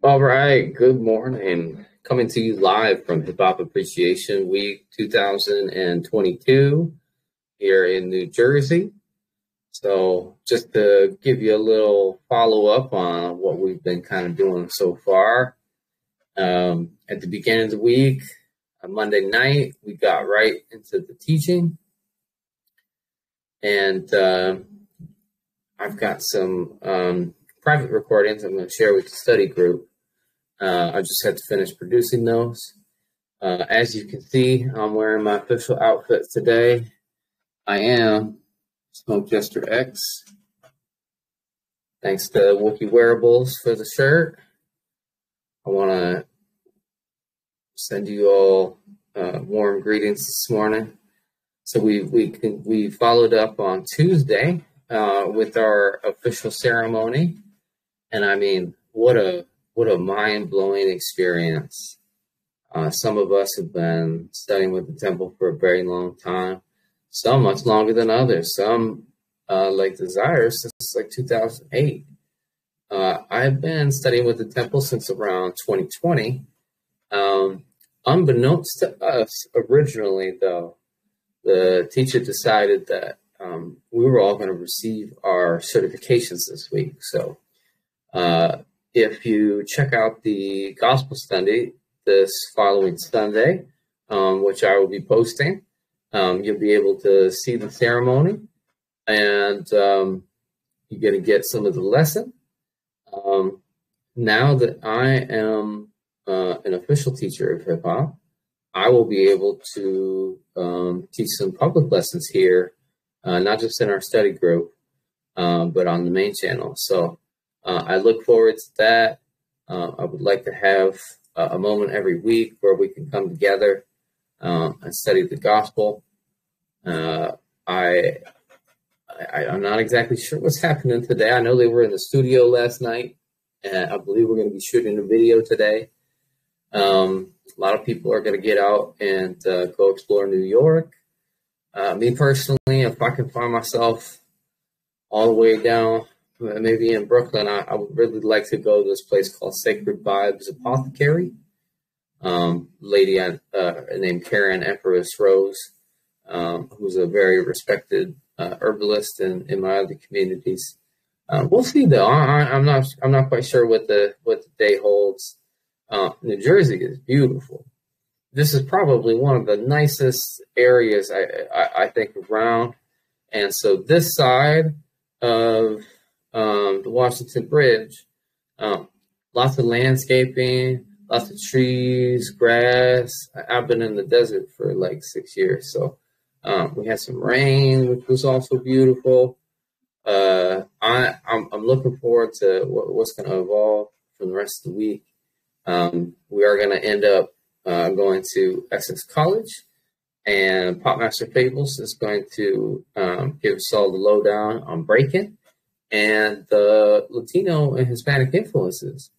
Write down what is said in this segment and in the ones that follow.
All right, good morning. Coming to you live from Hip Hop Appreciation Week 2022 here in New Jersey. So, just to give you a little follow up on what we've been kind of doing so far. Um, at the beginning of the week, on Monday night, we got right into the teaching. And uh, I've got some um, private recordings I'm going to share with the study group uh, I just had to finish producing those. Uh, as you can see, I'm wearing my official outfit today. I am Smoke Jester X. Thanks to Wookie Wearables for the shirt. I want to send you all uh, warm greetings this morning. So we we we followed up on Tuesday uh, with our official ceremony, and I mean, what a what a mind blowing experience. Uh, some of us have been studying with the temple for a very long time, some much longer than others. Some, uh, like Desires, since like 2008. Uh, I've been studying with the temple since around 2020. Um, unbeknownst to us, originally, though, the teacher decided that um, we were all going to receive our certifications this week. So, uh, if you check out the gospel study this following Sunday, um, which I will be posting, um, you'll be able to see the ceremony and um, you're going to get some of the lesson. Um, now that I am uh, an official teacher of hip hop, I will be able to um, teach some public lessons here, uh, not just in our study group, um, but on the main channel. So uh, I look forward to that. Uh, I would like to have uh, a moment every week where we can come together um, and study the gospel. Uh, I, I am not exactly sure what's happening today. I know they were in the studio last night, and I believe we're going to be shooting a video today. Um, a lot of people are going to get out and uh, go explore New York. Uh, me personally, if I can find myself all the way down maybe in Brooklyn, I, I, would really like to go to this place called Sacred Vibes Apothecary. Um, lady uh, named Karen Empress Rose, um, who's a very respected uh, herbalist in, in my other communities. Uh, we'll see though. I, am not I'm not quite sure what the what the day holds. Uh, New Jersey is beautiful. This is probably one of the nicest areas I, I, I think around. And so this side of um, the Washington Bridge. Um, lots of landscaping, lots of trees, grass. I've been in the desert for like six years, so um, we had some rain, which was also beautiful. Uh, I I'm, I'm, looking forward to what, what's going to evolve for the rest of the week. Um, we are going to end up uh, going to Essex College, and Popmaster Fabel is going to um, give us all the lowdown on breaking and the Latino and Hispanic influences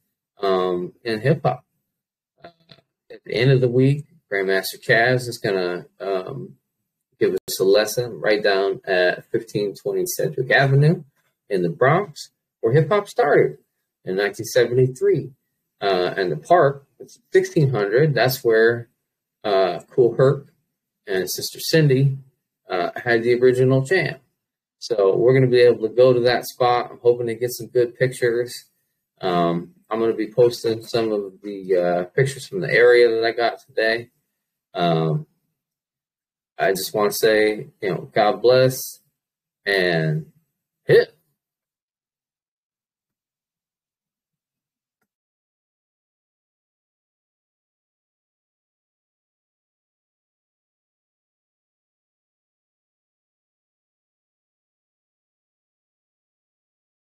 um, in hip hop. Uh, at the end of the week, Grandmaster Caz is going to um, give us a lesson right down at 1520 Sedgwick Avenue in the Bronx, where hip hop started in 1973. Uh, and the park, it's 1600, that's where uh, Kool Herc and Sister Cindy uh, had the original jam. So we're going to be able to go to that spot. I'm hoping to get some good pictures. Um, I'm going to be posting some of the uh, pictures from the area that I got today. Um, I just want to say, you know, God bless and.